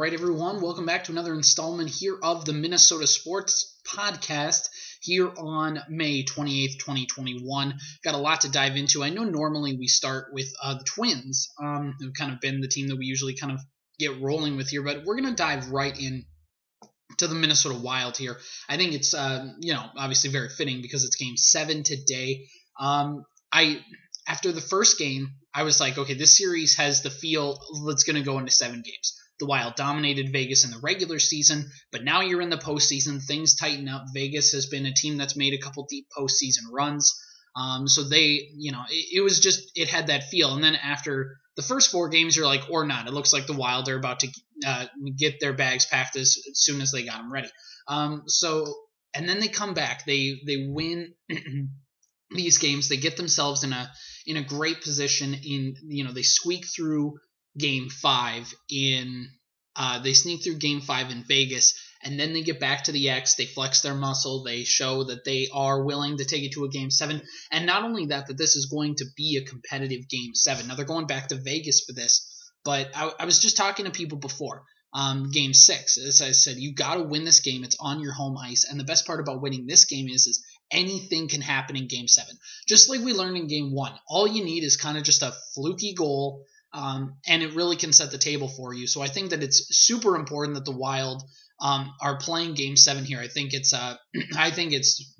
right, everyone, welcome back to another installment here of the Minnesota Sports Podcast here on May 28th, 2021. Got a lot to dive into. I know normally we start with uh, the Twins, um, who've kind of been the team that we usually kind of get rolling with here, but we're going to dive right in to the Minnesota Wild here. I think it's, uh, you know, obviously very fitting because it's game seven today. Um, I after the first game, I was like, okay, this series has the feel that's going to go into seven games. The Wild dominated Vegas in the regular season, but now you're in the postseason. Things tighten up. Vegas has been a team that's made a couple deep postseason runs. Um, so they, you know, it, it, was just it had that feel. And then after the first four games, you're like, or not. It looks like the Wild are about to uh, get their bags packed as, as, soon as they got them ready. Um, so and then they come back. They they win these games. They get themselves in a in a great position. In you know they squeak through game five in uh, they sneak through game five in Vegas, and then they get back to the X. They flex their muscle. They show that they are willing to take it to a game seven. And not only that, that this is going to be a competitive game seven. Now they're going back to Vegas for this, but I, I was just talking to people before. Um, game six, as I said, you got to win this game. It's on your home ice, and the best part about winning this game is, is anything can happen in game seven. Just like we learned in game one, all you need is kind of just a fluky goal um, and it really can set the table for you. So I think that it's super important that the Wild um, are playing Game Seven here. I think it's uh, I think it's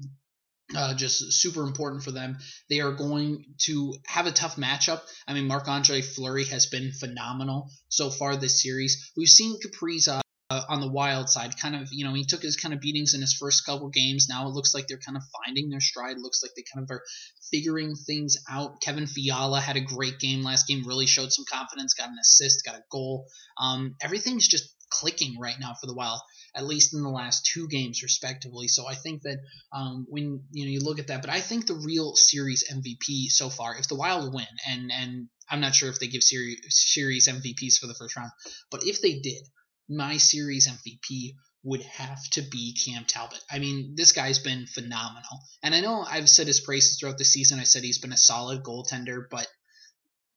uh, just super important for them. They are going to have a tough matchup. I mean, Marc Andre Fleury has been phenomenal so far this series. We've seen Kaprizov uh, on the wild side. Kind of, you know, he took his kind of beatings in his first couple games. Now it looks like they're kind of finding their stride. Looks like they kind of are figuring things out. Kevin Fiala had a great game last game, really showed some confidence, got an assist, got a goal. Um, everything's just clicking right now for the Wild, at least in the last two games, respectively. So I think that um, when you know you look at that, but I think the real series MVP so far, if the Wild win, and and I'm not sure if they give series series MVPs for the first round, but if they did, my series MVP would have to be Cam Talbot. I mean, this guy's been phenomenal. And I know I've said his praises throughout the season. I said he's been a solid goaltender, but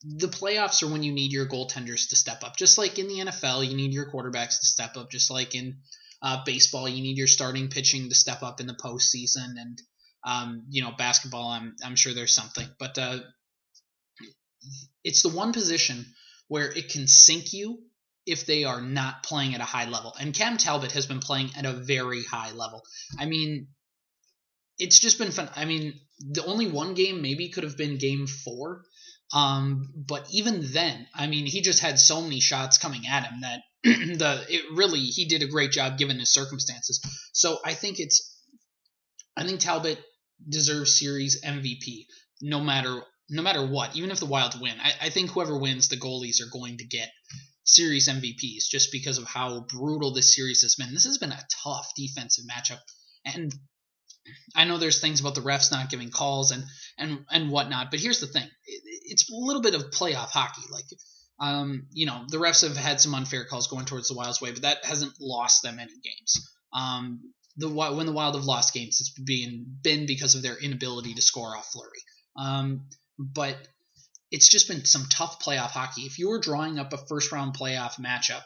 the playoffs are when you need your goaltenders to step up. Just like in the NFL, you need your quarterbacks to step up. Just like in uh, baseball, you need your starting pitching to step up in the postseason. And, um, you know, basketball, I'm, I'm sure there's something. But uh, it's the one position where it can sink you if they are not playing at a high level. And Cam Talbot has been playing at a very high level. I mean, it's just been fun. I mean, the only one game maybe could have been game four. Um, but even then, I mean, he just had so many shots coming at him that the it really he did a great job given his circumstances. So I think it's I think Talbot deserves series MVP no matter no matter what, even if the Wild win. I, I think whoever wins, the goalies are going to get series MVPs just because of how brutal this series has been. This has been a tough defensive matchup, and I know there's things about the refs not giving calls and and and whatnot, but here's the thing: it's a little bit of playoff hockey. Like, um, you know, the refs have had some unfair calls going towards the Wild's way, but that hasn't lost them any games. Um, the when the Wild have lost games, it's been been because of their inability to score off Fleury. Um, but it's just been some tough playoff hockey. If you were drawing up a first round playoff matchup,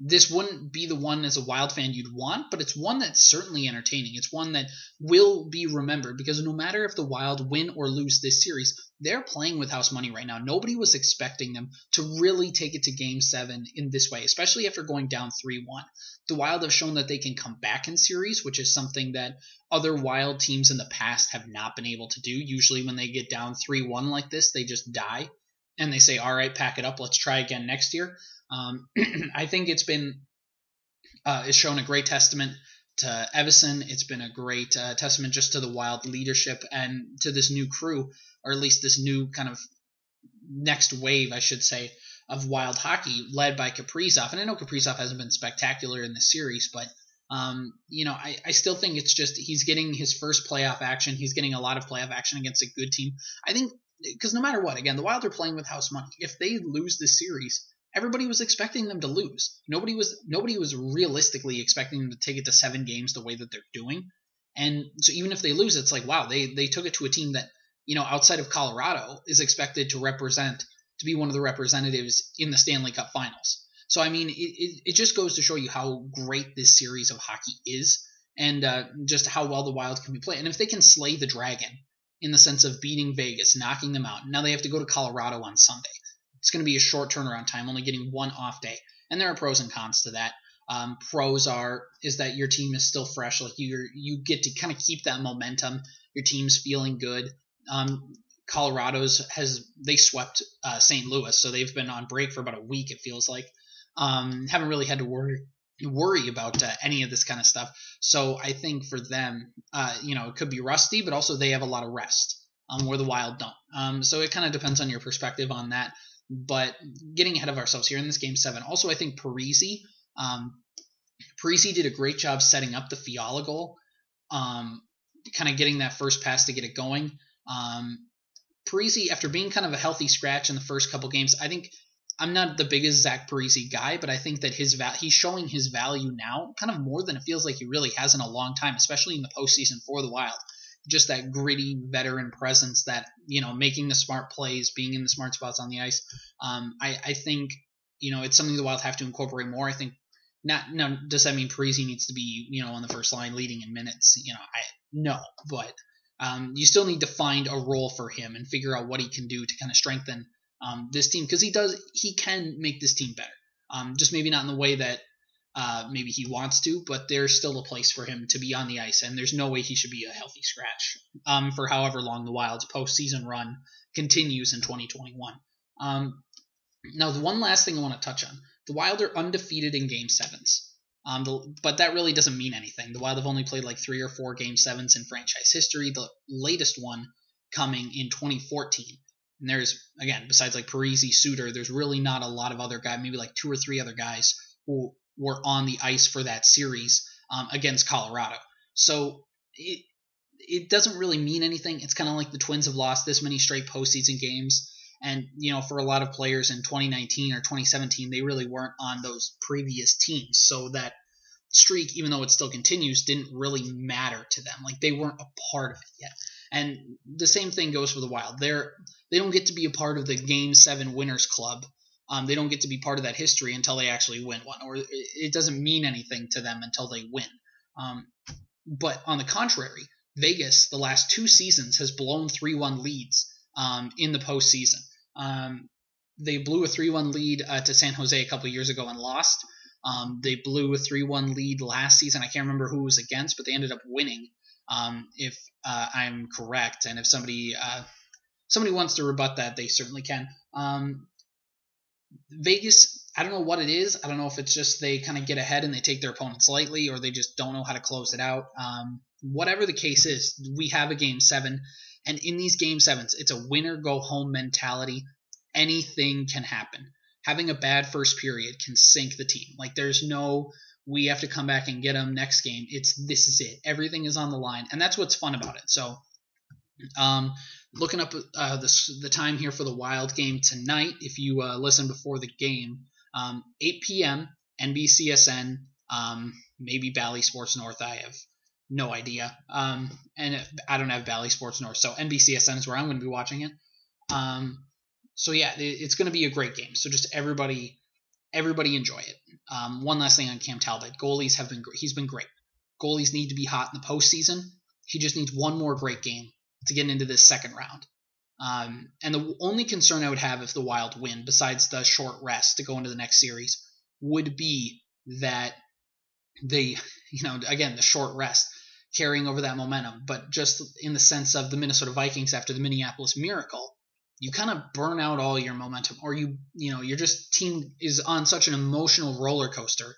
this wouldn't be the one as a Wild fan you'd want, but it's one that's certainly entertaining. It's one that will be remembered because no matter if the Wild win or lose this series, they're playing with house money right now. Nobody was expecting them to really take it to game seven in this way, especially after going down 3 1. The Wild have shown that they can come back in series, which is something that other Wild teams in the past have not been able to do. Usually, when they get down 3 1 like this, they just die and they say, all right, pack it up, let's try again next year. Um, I think it's been uh, it's shown a great testament to Evason. It's been a great uh, testament just to the Wild leadership and to this new crew, or at least this new kind of next wave, I should say, of Wild hockey led by Kaprizov. And I know Kaprizov hasn't been spectacular in the series, but um, you know, I, I still think it's just he's getting his first playoff action. He's getting a lot of playoff action against a good team. I think because no matter what, again, the Wild are playing with house money. If they lose this series, everybody was expecting them to lose. Nobody was nobody was realistically expecting them to take it to seven games the way that they're doing. And so even if they lose, it's like wow, they they took it to a team that you know outside of Colorado is expected to represent to be one of the representatives in the Stanley Cup Finals. So I mean, it, it, it just goes to show you how great this series of hockey is, and uh, just how well the Wild can be played. And if they can slay the Dragon in the sense of beating Vegas, knocking them out, now they have to go to Colorado on Sunday. It's going to be a short turnaround time, only getting one off day, and there are pros and cons to that. Um, pros are is that your team is still fresh, like you you get to kind of keep that momentum. Your team's feeling good. Um, Colorado's has they swept uh, St. Louis, so they've been on break for about a week. It feels like um, haven't really had to worry worry about uh, any of this kind of stuff. So I think for them, uh, you know, it could be rusty, but also they have a lot of rest, um, where the Wild don't. Um, so it kind of depends on your perspective on that. But getting ahead of ourselves here in this game seven. Also, I think Parise, um, Parise did a great job setting up the Fiala goal, um, kind of getting that first pass to get it going. Um, Parise, after being kind of a healthy scratch in the first couple games, I think I'm not the biggest Zach Parise guy, but I think that his va- he's showing his value now, kind of more than it feels like he really has in a long time, especially in the postseason for the Wild. Just that gritty veteran presence, that you know, making the smart plays, being in the smart spots on the ice. Um, I, I think you know it's something the Wild have to incorporate more. I think not. No, does that mean Parise needs to be you know on the first line leading in minutes? You know, I no, but um, you still need to find a role for him and figure out what he can do to kind of strengthen um, this team because he does he can make this team better. Um, just maybe not in the way that uh, maybe he wants to, but there's still a place for him to be on the ice, and there's no way he should be a healthy scratch um, for however long the Wild's postseason run continues in 2021. Um, now, the one last thing I want to touch on: the Wild are undefeated in Game Sevens. Um, the, but that really doesn't mean anything. The Wild have only played like three or four Game Sevens in franchise history. The latest one coming in 2014. And there's again, besides like Parise, Suter, there's really not a lot of other guys, maybe like two or three other guys who were on the ice for that series um, against Colorado. So it it doesn't really mean anything. It's kind of like the Twins have lost this many straight postseason games. And, you know, for a lot of players in 2019 or 2017, they really weren't on those previous teams. So that streak, even though it still continues, didn't really matter to them. Like they weren't a part of it yet. And the same thing goes for the Wild. They're they don't get to be a part of the Game Seven winners club. Um, they don't get to be part of that history until they actually win one, or it doesn't mean anything to them until they win. Um, but on the contrary, Vegas the last two seasons has blown three one leads um, in the postseason. Um, they blew a three one lead uh, to San Jose a couple years ago and lost. Um, they blew a three one lead last season. I can't remember who was against, but they ended up winning um, if uh, I'm correct, and if somebody uh, somebody wants to rebut that, they certainly can. Um, Vegas, I don't know what it is. I don't know if it's just they kind of get ahead and they take their opponents lightly, or they just don't know how to close it out. Um, whatever the case is, we have a game seven, and in these game sevens, it's a winner go home mentality. Anything can happen. Having a bad first period can sink the team. Like there's no we have to come back and get them next game. It's this is it. Everything is on the line, and that's what's fun about it. So, um, looking up uh, the the time here for the Wild game tonight. If you uh, listen before the game, um, 8 p.m. NBCSN, um, maybe Bally Sports North. I have no idea, um, and I don't have Bally Sports North, so NBCSN is where I'm going to be watching it. Um, so yeah, it's going to be a great game. So just everybody everybody enjoy it. Um, one last thing on Cam Talbot: goalies have been he's been great. Goalies need to be hot in the postseason. He just needs one more great game to get into this second round. Um, and the only concern I would have if the Wild win, besides the short rest to go into the next series, would be that they, you know, again the short rest carrying over that momentum, but just in the sense of the Minnesota Vikings after the Minneapolis Miracle, you kind of burn out all your momentum or you you know your just team is on such an emotional roller coaster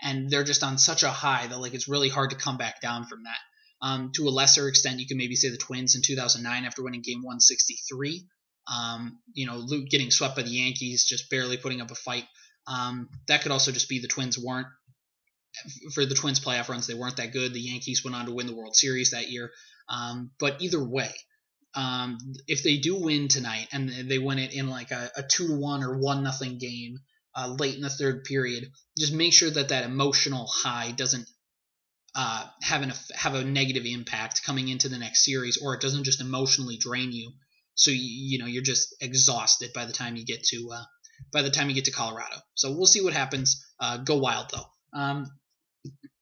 and they're just on such a high that like it's really hard to come back down from that. Um, to a lesser extent you can maybe say the twins in 2009 after winning game 163 um, you know luke getting swept by the yankees just barely putting up a fight. Um, that could also just be the twins weren't for the twins playoff runs they weren't that good. The yankees went on to win the world series that year. Um, but either way um, if they do win tonight and they win it in like a, two to one or one nothing game uh, late in the third period, just make sure that that emotional high doesn't uh, have an have a negative impact coming into the next series, or it doesn't just emotionally drain you. So you, you know you're just exhausted by the time you get to uh, by the time you get to Colorado. So we'll see what happens. Uh, go wild though. Um,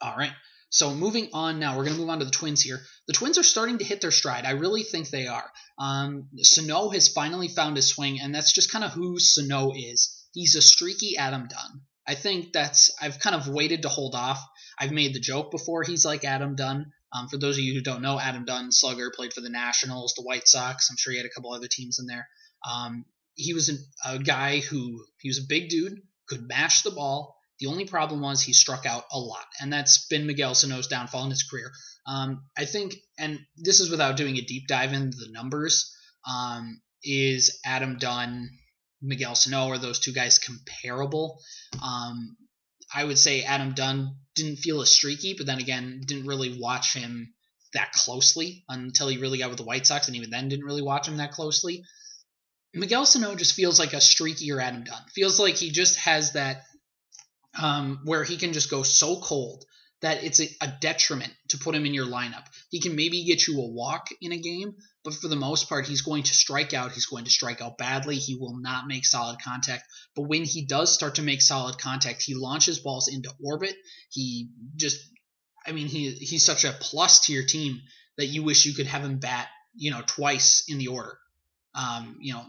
all right. So moving on now, we're going to move on to the Twins here. The Twins are starting to hit their stride. I really think they are. Um, Sano has finally found his swing, and that's just kind of who Sano is. He's a streaky Adam Dunn. I think that's I've kind of waited to hold off. I've made the joke before. He's like Adam Dunn. Um, for those of you who don't know, Adam Dunn, slugger, played for the Nationals, the White Sox. I'm sure he had a couple other teams in there. Um, he was a, a guy who he was a big dude, could mash the ball. The only problem was he struck out a lot, and that's been Miguel Sano's downfall in his career. Um, I think, and this is without doing a deep dive into the numbers, um, is Adam Dunn, Miguel Sano, are those two guys comparable? Um, I would say Adam Dunn didn't feel as streaky, but then again, didn't really watch him that closely until he really got with the White Sox, and even then didn't really watch him that closely. Miguel Sano just feels like a streakier Adam Dunn. Feels like he just has that um, where he can just go so cold that it's a, a, detriment to put him in your lineup. He can maybe get you a walk in a game, but for the most part, he's going to strike out. He's going to strike out badly. He will not make solid contact. But when he does start to make solid contact, he launches balls into orbit. He just, I mean, he he's such a plus to your team that you wish you could have him bat, you know, twice in the order. Um, you know,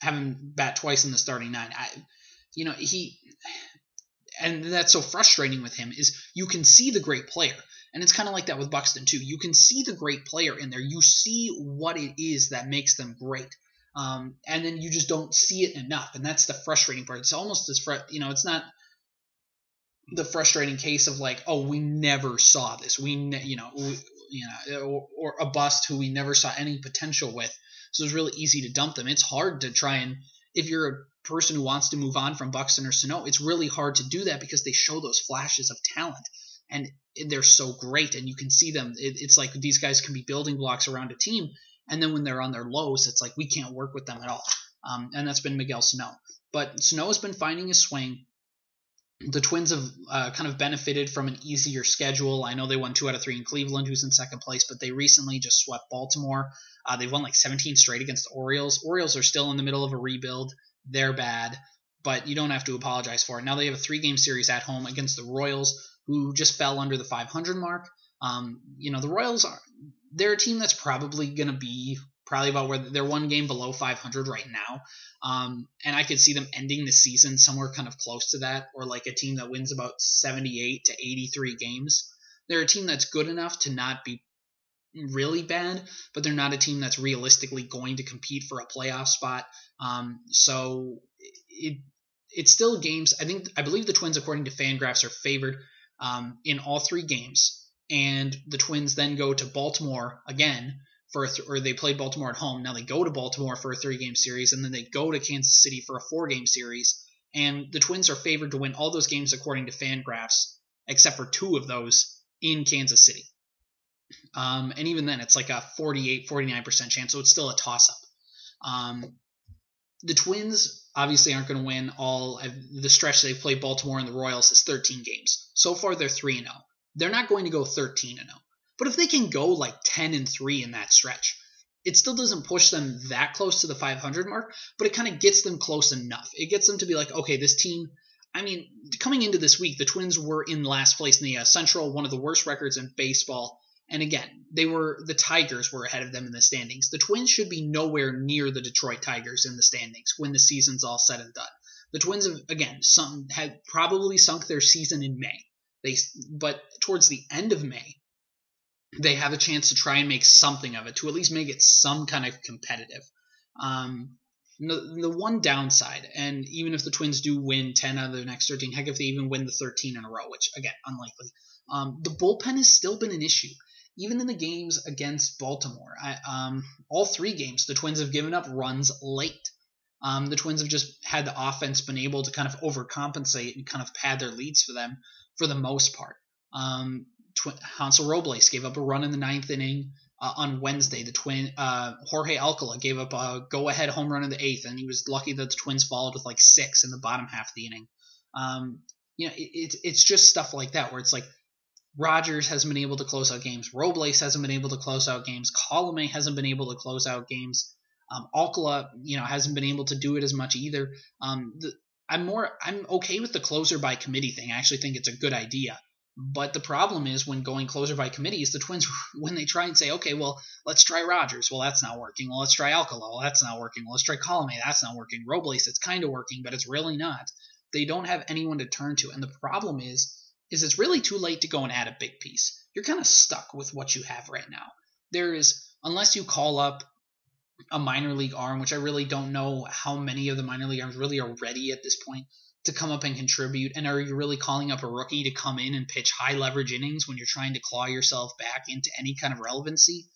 have him bat twice in the starting nine. I, you know, he and that's so frustrating with him is you can see the great player. And it's kind of like that with Buxton too. You can see the great player in there. You see what it is that makes them great. Um, and then you just don't see it enough. And that's the frustrating part. It's almost as fr- you know, it's not the frustrating case of like, oh, we never saw this. We, ne- you know, we, you know, or, or a bust who we never saw any potential with. So it's really easy to dump them. It's hard to try and if you're a person who wants to move on from Buxton or Sano, it's really hard to do that because they show those flashes of talent and they're so great and you can see them. It, it's like these guys can be building blocks around a team, and then when they're on their lows, it's like we can't work with them at all. Um, and that's been Miguel Sano. But Sano has been finding his swing. The Twins have uh, kind of benefited from an easier schedule. I know they won two out of three in Cleveland, who's in second place, but they recently just swept Baltimore. Uh, they've won like 17 straight against the Orioles. Orioles are still in the middle of a rebuild. They're bad, but you don't have to apologize for it. Now they have a three game series at home against the Royals, who just fell under the 500 mark. Um, you know, the Royals are they're a team that's probably going to be probably about where they're one game below 500 right now. Um, and I could see them ending the season somewhere kind of close to that, or like a team that wins about 78 to 83 games. They're a team that's good enough to not be really bad, but they're not a team that's realistically going to compete for a playoff spot. Um, so it it's still games. I think I believe the Twins, according to Fangraphs, are favored um, in all three games, and the Twins then go to Baltimore again for a th- or they played Baltimore at home. Now they go to Baltimore for a three game series, and then they go to Kansas City for a four game series. And the Twins are favored to win all those games according to Fangraphs, except for two of those in Kansas City. Um, and even then, it's like a 48, 49% chance, so it's still a toss up. Um, the Twins obviously aren't going to win all the stretch they've played Baltimore and the Royals is 13 games. So far, they're 3 0. They're not going to go 13 0. But if they can go like 10 and 3 in that stretch, it still doesn't push them that close to the 500 mark, but it kind of gets them close enough. It gets them to be like, okay, this team. I mean, coming into this week, the Twins were in last place in the uh, Central, one of the worst records in baseball. And again, they were the Tigers were ahead of them in the standings. The Twins should be nowhere near the Detroit Tigers in the standings when the season's all said and done. The Twins have again some had probably sunk their season in May. They but towards the end of May, they have a chance to try and make something of it to at least make it some kind of competitive. Um, the, the one downside, and even if the Twins do win 10 out of the next 13, heck, if they even win the 13 in a row, which again, unlikely, um, the bullpen has still been an issue even in the games against Baltimore, I, um, all three games, the Twins have given up runs late. Um, the Twins have just had the offense been able to kind of overcompensate and kind of pad their leads for them for the most part. Um, Tw- Hansel Robles gave up a run in the ninth inning uh, on Wednesday. The Twin uh, Jorge Alcala gave up a go-ahead home run in the eighth, and he was lucky that the Twins followed with like six in the bottom half of the inning. Um, you know, it, it, it's just stuff like that where it's like Rogers hasn't been able to close out games. Robles hasn't been able to close out games. Colome hasn't been able to close out games. Um, Alcala, you know, hasn't been able to do it as much either. Um, the, I'm more I'm okay with the closer by committee thing. I actually think it's a good idea. But the problem is when going closer by committee is the Twins when they try and say, okay, well, let's try Rogers. Well, that's not working. Well, let's try Alcala. Well, that's not working. Well, let's try Colome. That's not working. Robles, it's kind of working, but it's really not. They don't have anyone to turn to, and the problem is, is it's really too late to go and add a big piece. You're kind of stuck with what you have right now. There is, unless you call up a minor league arm, which I really don't know how many of the minor league arms really are ready at this point to come up and contribute. And are you really calling up a rookie to come in and pitch high leverage innings when you're trying to claw yourself back into any kind of relevancy?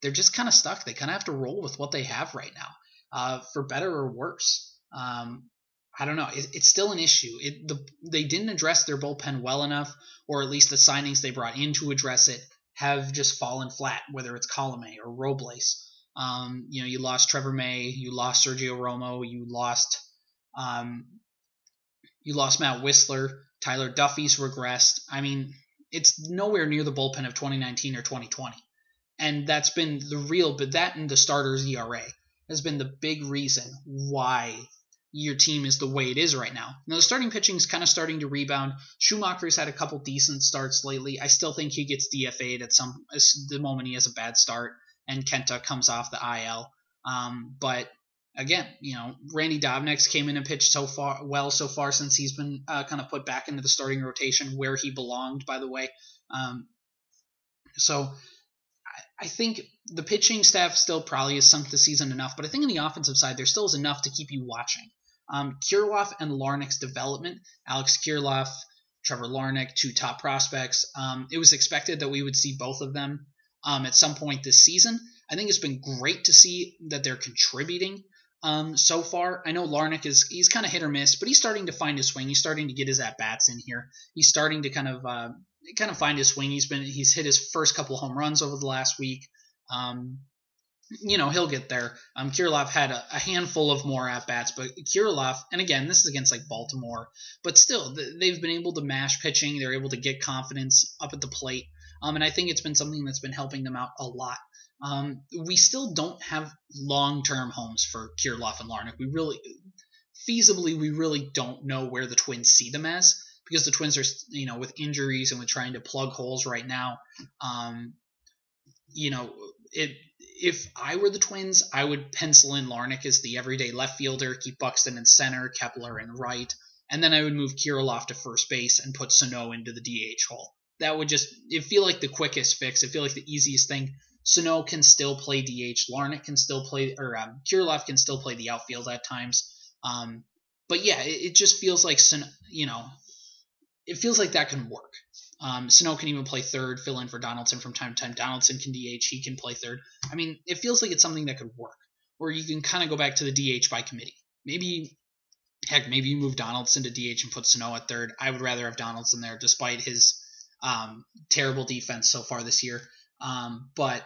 They're just kind of stuck. They kind of have to roll with what they have right now, uh, for better or worse. Um, I don't know. It, it's still an issue. It, the, they didn't address their bullpen well enough, or at least the signings they brought in to address it have just fallen flat, whether it's Colome or Robles. Um, you know, you lost Trevor May, you lost Sergio Romo, you lost um, you lost Matt Wisler. Tyler Duffey's regressed. I mean, it's nowhere near the bullpen of 2019 or 2020. And that's been the real, but that and the starter's ERA has been the big reason why your team is the way it is right now. Now, the starting pitching is kind of starting to rebound. Shoemaker's had a couple decent starts lately. I still think he gets DFA'd at some the moment he has a bad start and Kenta comes off the IL. Um, but again, you know, Randy Dobnak came in and pitched so far well so far since he's been uh, kind of put back into the starting rotation where he belonged, by the way. Um, so I, I think the pitching staff still probably has sunk the season enough, but I think on the offensive side there still is enough to keep you watching. Um, Kirilloff and Larnach's development, Alex Kirilloff, Trevor Larnach, two top prospects. Um, it was expected that we would see both of them um, at some point this season. I think it's been great to see that they're contributing um, so far. I know Larnach is he's kind of hit or miss, but he's starting to find his swing. He's starting to get his at bats in here. He's starting to kind of uh, kind of find his swing. He's been he's hit his first couple home runs over the last week. Um, you know he'll get there. Um, Kirilloff had a, a handful of more at bats, but Kirilloff, and again this is against like Baltimore, but still they've been able to mash pitching. They're able to get confidence up at the plate. Um, and I think it's been something that's been helping them out a lot. Um, we still don't have long-term homes for Kirilloff and Larnach. We really, feasibly, we really don't know where the Twins see them as because the Twins are, you know, with injuries and with trying to plug holes right now. Um, you know, it. If I were the Twins, I would pencil in Larnach as the everyday left fielder, keep Buxton in center, Kepler in right, and then I would move Kirilloff to first base and put Sano into the DH hole that would just it feel like the quickest fix. It feel like the easiest thing. Sano can still play DH. Larnach can still play, or um, Kirilloff can still play the outfield at times. Um, but yeah, it, it, just feels like you know, it feels like that can work. Um, Sano can even play third, fill in for Donaldson from time to time. Donaldson can DH. He can play third. I mean, it feels like it's something that could work. Or you can kind of go back to the DH by committee. Maybe, heck, maybe you move Donaldson to DH and put Sano at third. I would rather have Donaldson there, despite his um, terrible defense so far this year. Um, but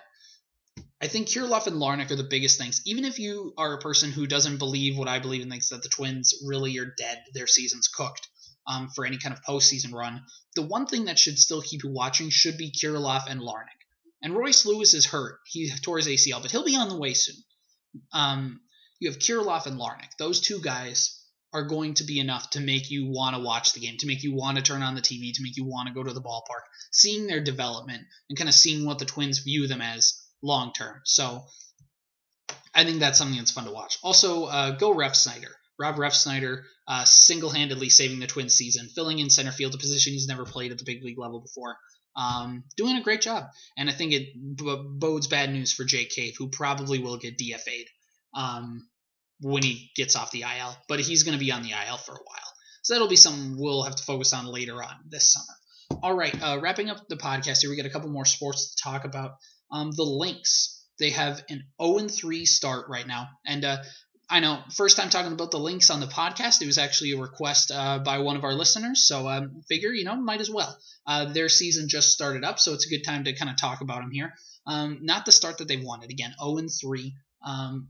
I think Kirilloff and Larnach are the biggest things. Even if you are a person who doesn't believe what I believe and thinks that the Twins really are dead, their season's cooked um, for any kind of postseason run, the one thing that should still keep you watching should be Kirilloff and Larnach. And Royce Lewis is hurt. He tore his ACL, but he'll be on the way soon. Um, you have Kirilloff and Larnach. Those two guys are going to be enough to make you want to watch the game, to make you want to turn on the TV, to make you want to go to the ballpark, seeing their development and kind of seeing what the Twins view them as long term. So I think that's something that's fun to watch. Also, uh, go Refsnyder. Rob Refsnyder uh, single handedly saving the Twins season, filling in center field, a position he's never played at the big league level before. Um, doing a great job. And I think it b- bodes bad news for Jake Cave, who probably will get DFA'd. Um, when he gets off the IL, but he's going to be on the IL for a while. So that'll be something we'll have to focus on later on this summer. All right, uh, wrapping up the podcast here, we got a couple more sports to talk about. Um, the Lynx, they have an 0 3 start right now. And uh, I know, first time talking about the Lynx on the podcast, it was actually a request uh, by one of our listeners. So um, figure, you know, might as well. Uh, their season just started up, so it's a good time to kind of talk about them here. Um, not the start that they wanted. Again, 0 3. Um,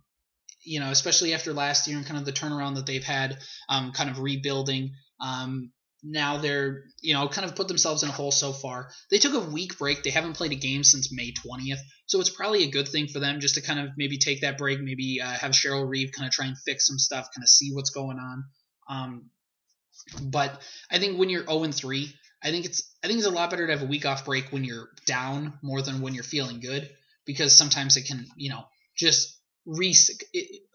you know, especially after last year and kind of the turnaround that they've had, um, kind of rebuilding. Um, now they're you know kind of put themselves in a hole so far. They took a week break. They haven't played a game since May 20th, so it's probably a good thing for them just to kind of maybe take that break, maybe uh, have Cheryl Reeve kind of try and fix some stuff, kind of see what's going on. Um, but I think when you're 0 and 3, I think it's I think it's a lot better to have a week off break when you're down more than when you're feeling good because sometimes it can you know just reset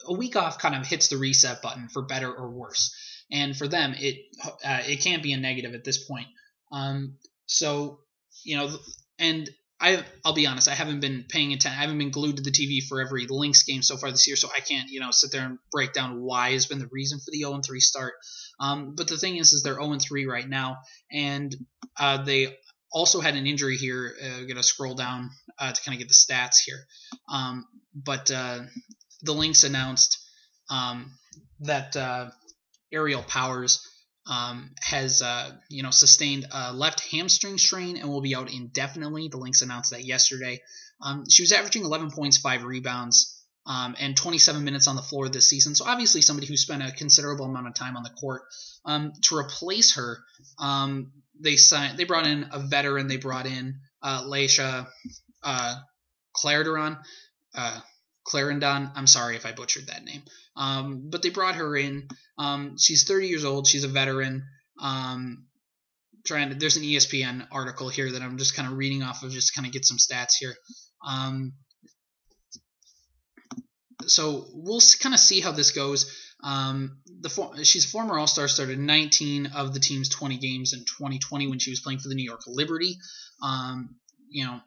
a week off kind of hits the reset button for better or worse and for them it uh, it can't be a negative at this point um, so you know and I I'll be honest I haven't been paying attention I haven't been glued to the TV for every Lynx game so far this year so I can't you know sit there and break down why has been the reason for the 0 3 start um, but the thing is is they're 0 3 right now and uh, they also had an injury here. Uh, I'm gonna scroll down uh, to kind of get the stats here. Um, but uh, the Lynx announced um, that uh, Aerial Powers um, has uh, you know sustained a left hamstring strain and will be out indefinitely. The Lynx announced that yesterday. Um, she was averaging 11 points, five rebounds. Um, and 27 minutes on the floor this season. So obviously somebody who spent a considerable amount of time on the court. Um, to replace her, um, they signed. They brought in a veteran. They brought in uh, Layshia uh, Clarendon. Uh, Clarendon. I'm sorry if I butchered that name. Um, but they brought her in. Um, she's 30 years old. She's a veteran. Um, trying to, there's an ESPN article here that I'm just kind of reading off of, just kind of get some stats here. Um, so we'll kind of see how this goes. Um, the for, she's former All Star, started 19 of the team's 20 games in 2020 when she was playing for the New York Liberty. Um, you know,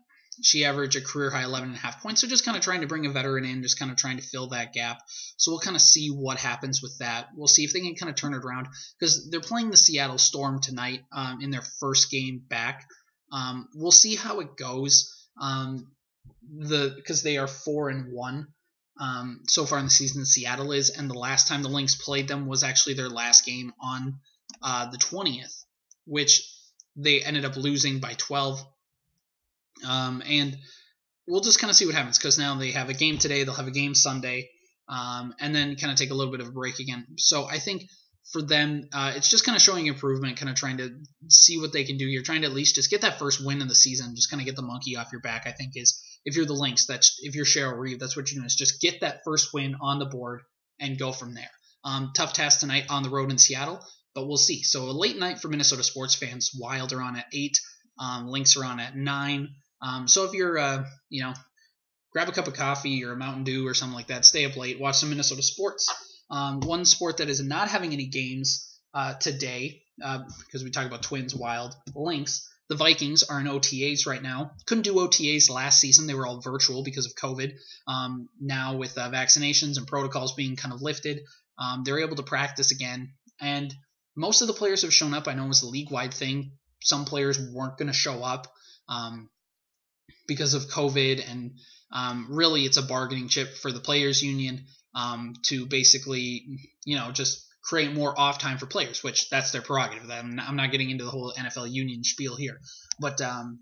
she averaged a career high 11 and a half points. So just kind of trying to bring a veteran in, just kind of trying to fill that gap. So we'll kind of see what happens with that. We'll see if they can kind of turn it around because they're playing the Seattle Storm tonight um, in their first game back. Um, we'll see how it goes. Um, the because they are four and one um, so far in the season Seattle is, and the last time the Lynx played them was actually their last game on uh, the 20th, which they ended up losing by 12. Um, and we'll just kind of see what happens because now they have a game today, they'll have a game Sunday, um, and then kind of take a little bit of a break again. So I think for them, uh, it's just kind of showing improvement, kind of trying to see what they can do. You're trying to at least just get that first win in the season, just kind of get the monkey off your back. I think is if you're the Lynx, that's if you're Cheryl Reeve, that's what you're doing is just get that first win on the board and go from there. Um, tough task tonight on the road in Seattle, but we'll see. So a late night for Minnesota sports fans. Wild are on at eight, um, Lynx are on at nine. Um, so if you're, uh, you know, grab a cup of coffee or a Mountain Dew or something like that, stay up late, watch some Minnesota sports. Um, one sport that is not having any games uh, today, uh, because we talk about Twins, Wild, Lynx. The Vikings are in OTAs right now. Couldn't do OTAs last season; they were all virtual because of COVID. Um, now with uh, vaccinations and protocols being kind of lifted, um, they're able to practice again. And most of the players have shown up. I know it was a league-wide thing. Some players weren't going to show up um, because of COVID, and um, really, it's a bargaining chip for the players' union um, to basically, you know, just create more off time for players, which that's their prerogative. I'm not, I'm not getting into the whole NFL union spiel here, but um,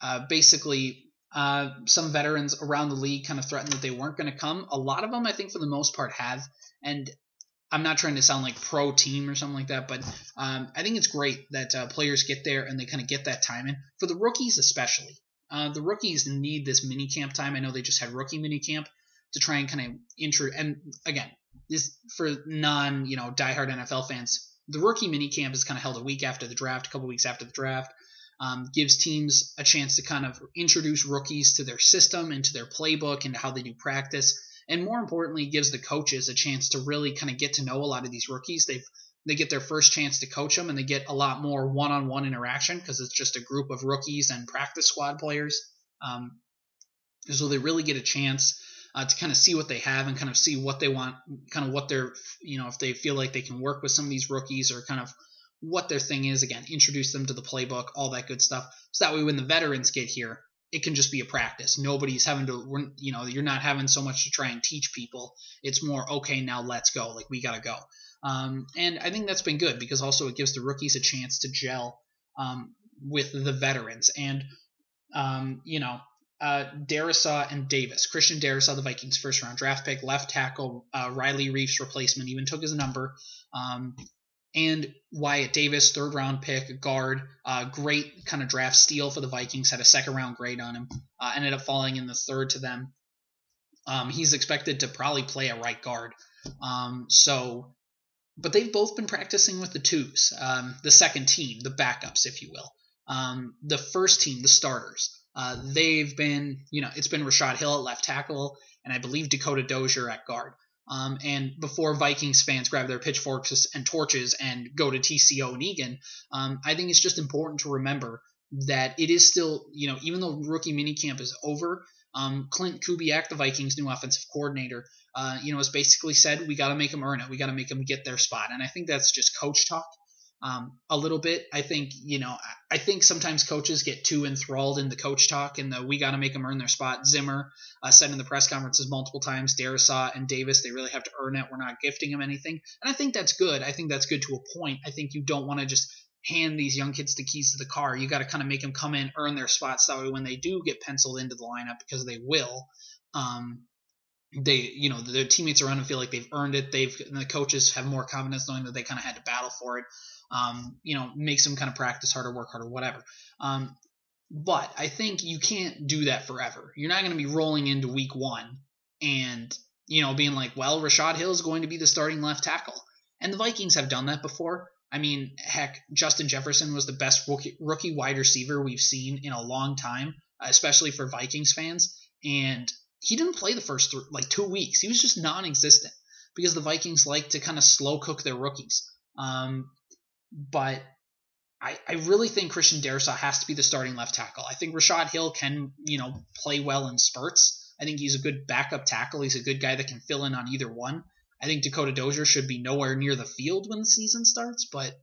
uh, basically, uh, some veterans around the league kind of threatened that they weren't going to come. A lot of them, I think, for the most part, have. And I'm not trying to sound like pro team or something like that, but um, I think it's great that uh, players get there and they kind of get that time in. For the rookies, especially, uh, the rookies need this mini camp time. I know they just had rookie mini camp to try and kind of intro. And again, this for non you know diehard NFL fans. The rookie mini camp is kind of held a week after the draft, a couple weeks after the draft. Um, gives teams a chance to kind of introduce rookies to their system, into their playbook, into how they do practice, and more importantly, gives the coaches a chance to really kind of get to know a lot of these rookies. They've they get their first chance to coach them, and they get a lot more one-on-one interaction because it's just a group of rookies and practice squad players. Um, so they really get a chance uh, to kind of see what they have and kind of see what they want, kind of what they're, you know, if they feel like they can work with some of these rookies or kind of what their thing is. Again, introduce them to the playbook, all that good stuff. So that way, when the veterans get here, it can just be a practice. Nobody's having to, you know, you're not having so much to try and teach people. It's more, okay, now let's go. Like, we got to go. Um, and I think that's been good because also it gives the rookies a chance to gel um, with the veterans. And, um, you know, uh, Darrisaw and Davis. Christian Darrisaw, the Vikings' first round draft pick, left tackle, uh, Riley Reiff's replacement, even took his number. Um, and Wyatt Davis, third round pick, guard, uh, great kind of draft steal for the Vikings. Had a second round grade on him. Uh, ended up falling in the third to them. Um, he's expected to probably play a right guard. Um, so, but they've both been practicing with the twos, um, the second team, the backups, if you will. Um, the first team, the starters. Uh, they've been, you know, it's been Rashod Hill at left tackle, and I believe Dakota Dozier at guard. Um, and before Vikings fans grab their pitchforks and torches and go to TCO and Eagan, um, I think it's just important to remember that it is still, you know, even though rookie minicamp is over, um, Klint Kubiak, the Vikings' new offensive coordinator, uh, you know, has basically said we got to make them earn it. We got to make them get their spot, and I think that's just coach talk um, a little bit. I think you know I think sometimes coaches get too enthralled in the coach talk and the we got to make them earn their spot. Zimmer uh, said in the press conferences multiple times, Darrisaw and Davis they really have to earn it. We're not gifting them anything, and I think that's good. I think that's good to a point. I think you don't want to just hand these young kids the keys to the car. You got to kind of make them come in, earn their spots. That way, when they do get penciled into the lineup, because they will, um, they you know their teammates around them feel like they've earned it. They've the coaches have more confidence knowing that they kind of had to battle for it um, you know, make some kind of practice harder, work harder, whatever. Um, but I think you can't do that forever. You're not going to be rolling into week one and, you know, being like, well, Rashod Hill is going to be the starting left tackle. And the Vikings have done that before. I mean, heck, Justin Jefferson was the best rookie, rookie wide receiver we've seen in a long time, especially for Vikings fans. And he didn't play the first th- like two weeks. He was just non-existent because the Vikings like to kind of slow cook their rookies. Um, but I, I really think Christian Darrisaw has to be the starting left tackle. I think Rashod Hill can, you know, play well in spurts. I think he's a good backup tackle. He's a good guy that can fill in on either one. I think Dakota Dozier should be nowhere near the field when the season starts, but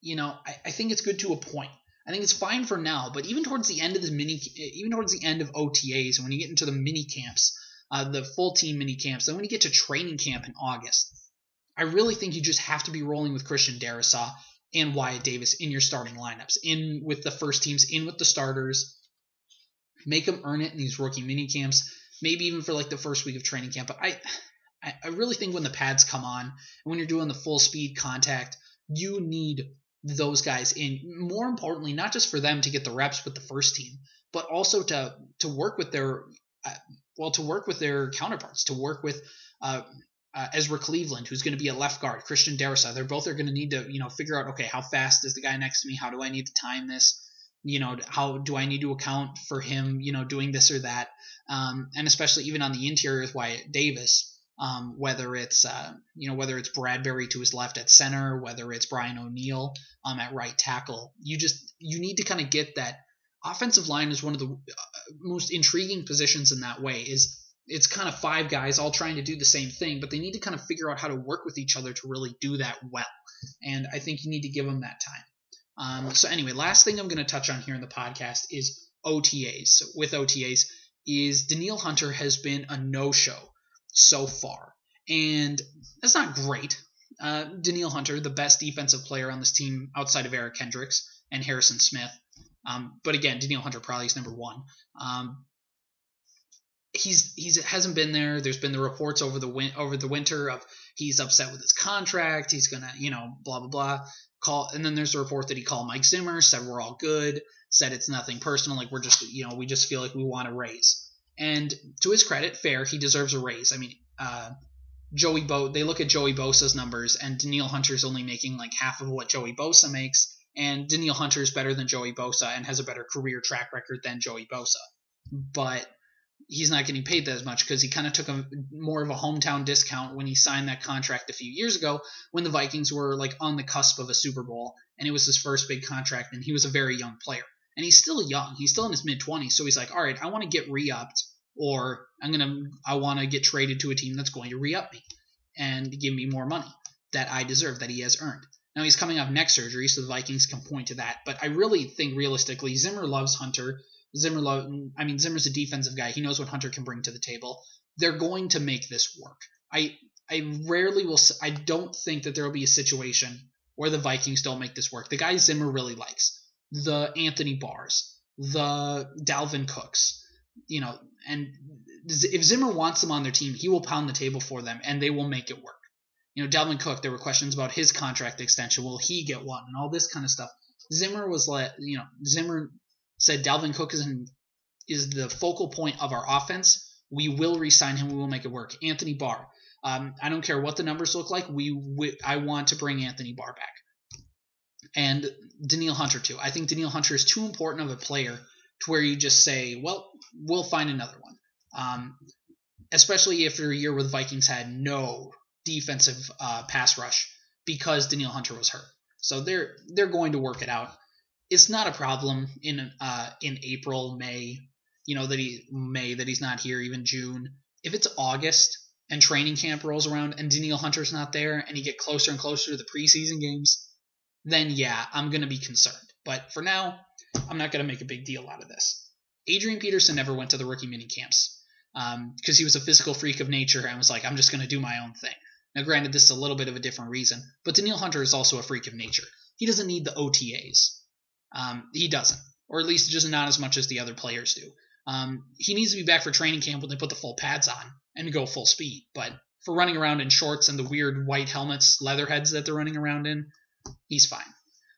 you know, I, I think it's good to a point. I think it's fine for now, but even towards the end of the mini, even towards the end of OTAs, when you get into the mini camps, uh, the full team mini camps, and when you get to training camp in August, I really think you just have to be rolling with Christian Darrisaw and Wyatt Davis in your starting lineups, in with the first teams, in with the starters. Make them earn it in these rookie mini camps, maybe even for like the first week of training camp. But I, I really think when the pads come on and when you're doing the full speed contact, you need those guys in. More importantly, not just for them to get the reps with the first team, but also to to work with their uh, well to work with their counterparts, to work with uh, uh, Ezra Cleveland, who's going to be a left guard, Christian Darrisaw. They're both are going to need to, you know, figure out, okay, how fast is the guy next to me? How do I need to time this? You know, how do I need to account for him, you know, doing this or that? Um, and especially even on the interior with Wyatt Davis, um, whether it's, uh, you know, whether it's Bradbury to his left at center, whether it's Brian O'Neill um, at right tackle. You just, you need to kind of get that offensive line is one of the uh, most intriguing positions in that way is it's kind of five guys all trying to do the same thing, but they need to kind of figure out how to work with each other to really do that well. And I think you need to give them that time. Um, so anyway, last thing I'm going to touch on here in the podcast is OTAs. So with OTAs, is Danielle Hunter has been a no-show so far, and that's not great. Uh, Danielle Hunter, the best defensive player on this team outside of Eric Kendricks and Harrison Smith. Um, but again, Danielle Hunter probably is number one. Um, he's he's hasn't been there. There's been the reports over the win- over the winter of he's upset with his contract. He's gonna you know blah blah blah. Call and then there's a report that he called Mike Zimmer, said we're all good, said it's nothing personal, like we're just you know we just feel like we want to raise. And to his credit, fair, he deserves a raise. I mean, uh, Joey Bo they look at Joey Bosa's numbers, and Danielle Hunter's only making like half of what Joey Bosa makes, and Danielle Hunter's better than Joey Bosa and has a better career track record than Joey Bosa. But he's not getting paid that as much because he kind of took a more of a hometown discount when he signed that contract a few years ago when the Vikings were like on the cusp of a Super Bowl and it was his first big contract and he was a very young player and he's still young he's still in his mid 20s so he's like all right I want to get re-upped or I'm gonna I want to get traded to a team that's going to re-up me and give me more money that I deserve that he has earned. Now he's coming off neck surgery, so the Vikings can point to that. But I really think realistically, Zimmer loves Hunter. Zimmer, I mean, Zimmer's a defensive guy. He knows what Hunter can bring to the table. They're going to make this work. I I rarely will. I don't think that there will be a situation where the Vikings don't make this work. The guy Zimmer really likes the Anthony Barrs, the Dalvin Cooks, you know, and if Zimmer wants them on their team, he will pound the table for them, and they will make it work. You know, Dalvin Cook, there were questions about his contract extension. Will he get one? And all this kind of stuff. Zimmer was like, you know, Zimmer said Dalvin Cook is in, is the focal point of our offense. We will resign him. We will make it work. Anthony Barr. Um, I don't care what the numbers look like. We, we I want to bring Anthony Barr back and Danielle Hunter too. I think Danielle Hunter is too important of a player to where you just say, well, we'll find another one. Um, especially after a year where the Vikings had no defensive uh, pass rush because Danielle Hunter was hurt. So they're they're going to work it out. It's not a problem in uh, in April, May, you know that he May that he's not here, even June. If it's August and training camp rolls around and Danielle Hunter's not there, and you get closer and closer to the preseason games, then yeah, I'm to be concerned. But for now, I'm not going to make a big deal out of this. Adrian Peterson never went to the rookie mini camps because um, he was a physical freak of nature and was like, I'm just going to do my own thing. Now, granted, this is a little bit of a different reason, but Danielle Hunter is also a freak of nature. He doesn't need the OTAs. Um, he doesn't, or at least just not as much as the other players do. Um, he needs to be back for training camp when they put the full pads on and go full speed. But for running around in shorts and the weird white helmets, leather heads that they're running around in, he's fine.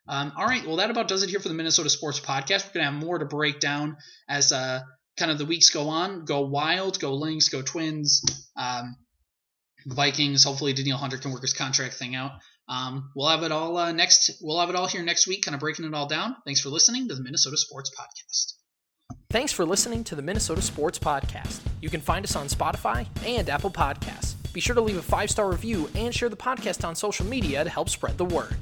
Um, all right, well, that about does it here for the Minnesota Sports Podcast. We're going to have more to break down as uh, kind of the weeks go on. Go Wild, go Lynx, go Twins, um, Vikings. Hopefully, Daniel Hunter can work his contract thing out. Um, we'll have it all uh, next. We'll have it all here next week, kind of breaking it all down. Thanks for listening to the Minnesota Sports Podcast. Thanks for listening to the Minnesota Sports Podcast. You can find us on Spotify and Apple Podcasts. Be sure to leave a five star review and share the podcast on social media to help spread the word.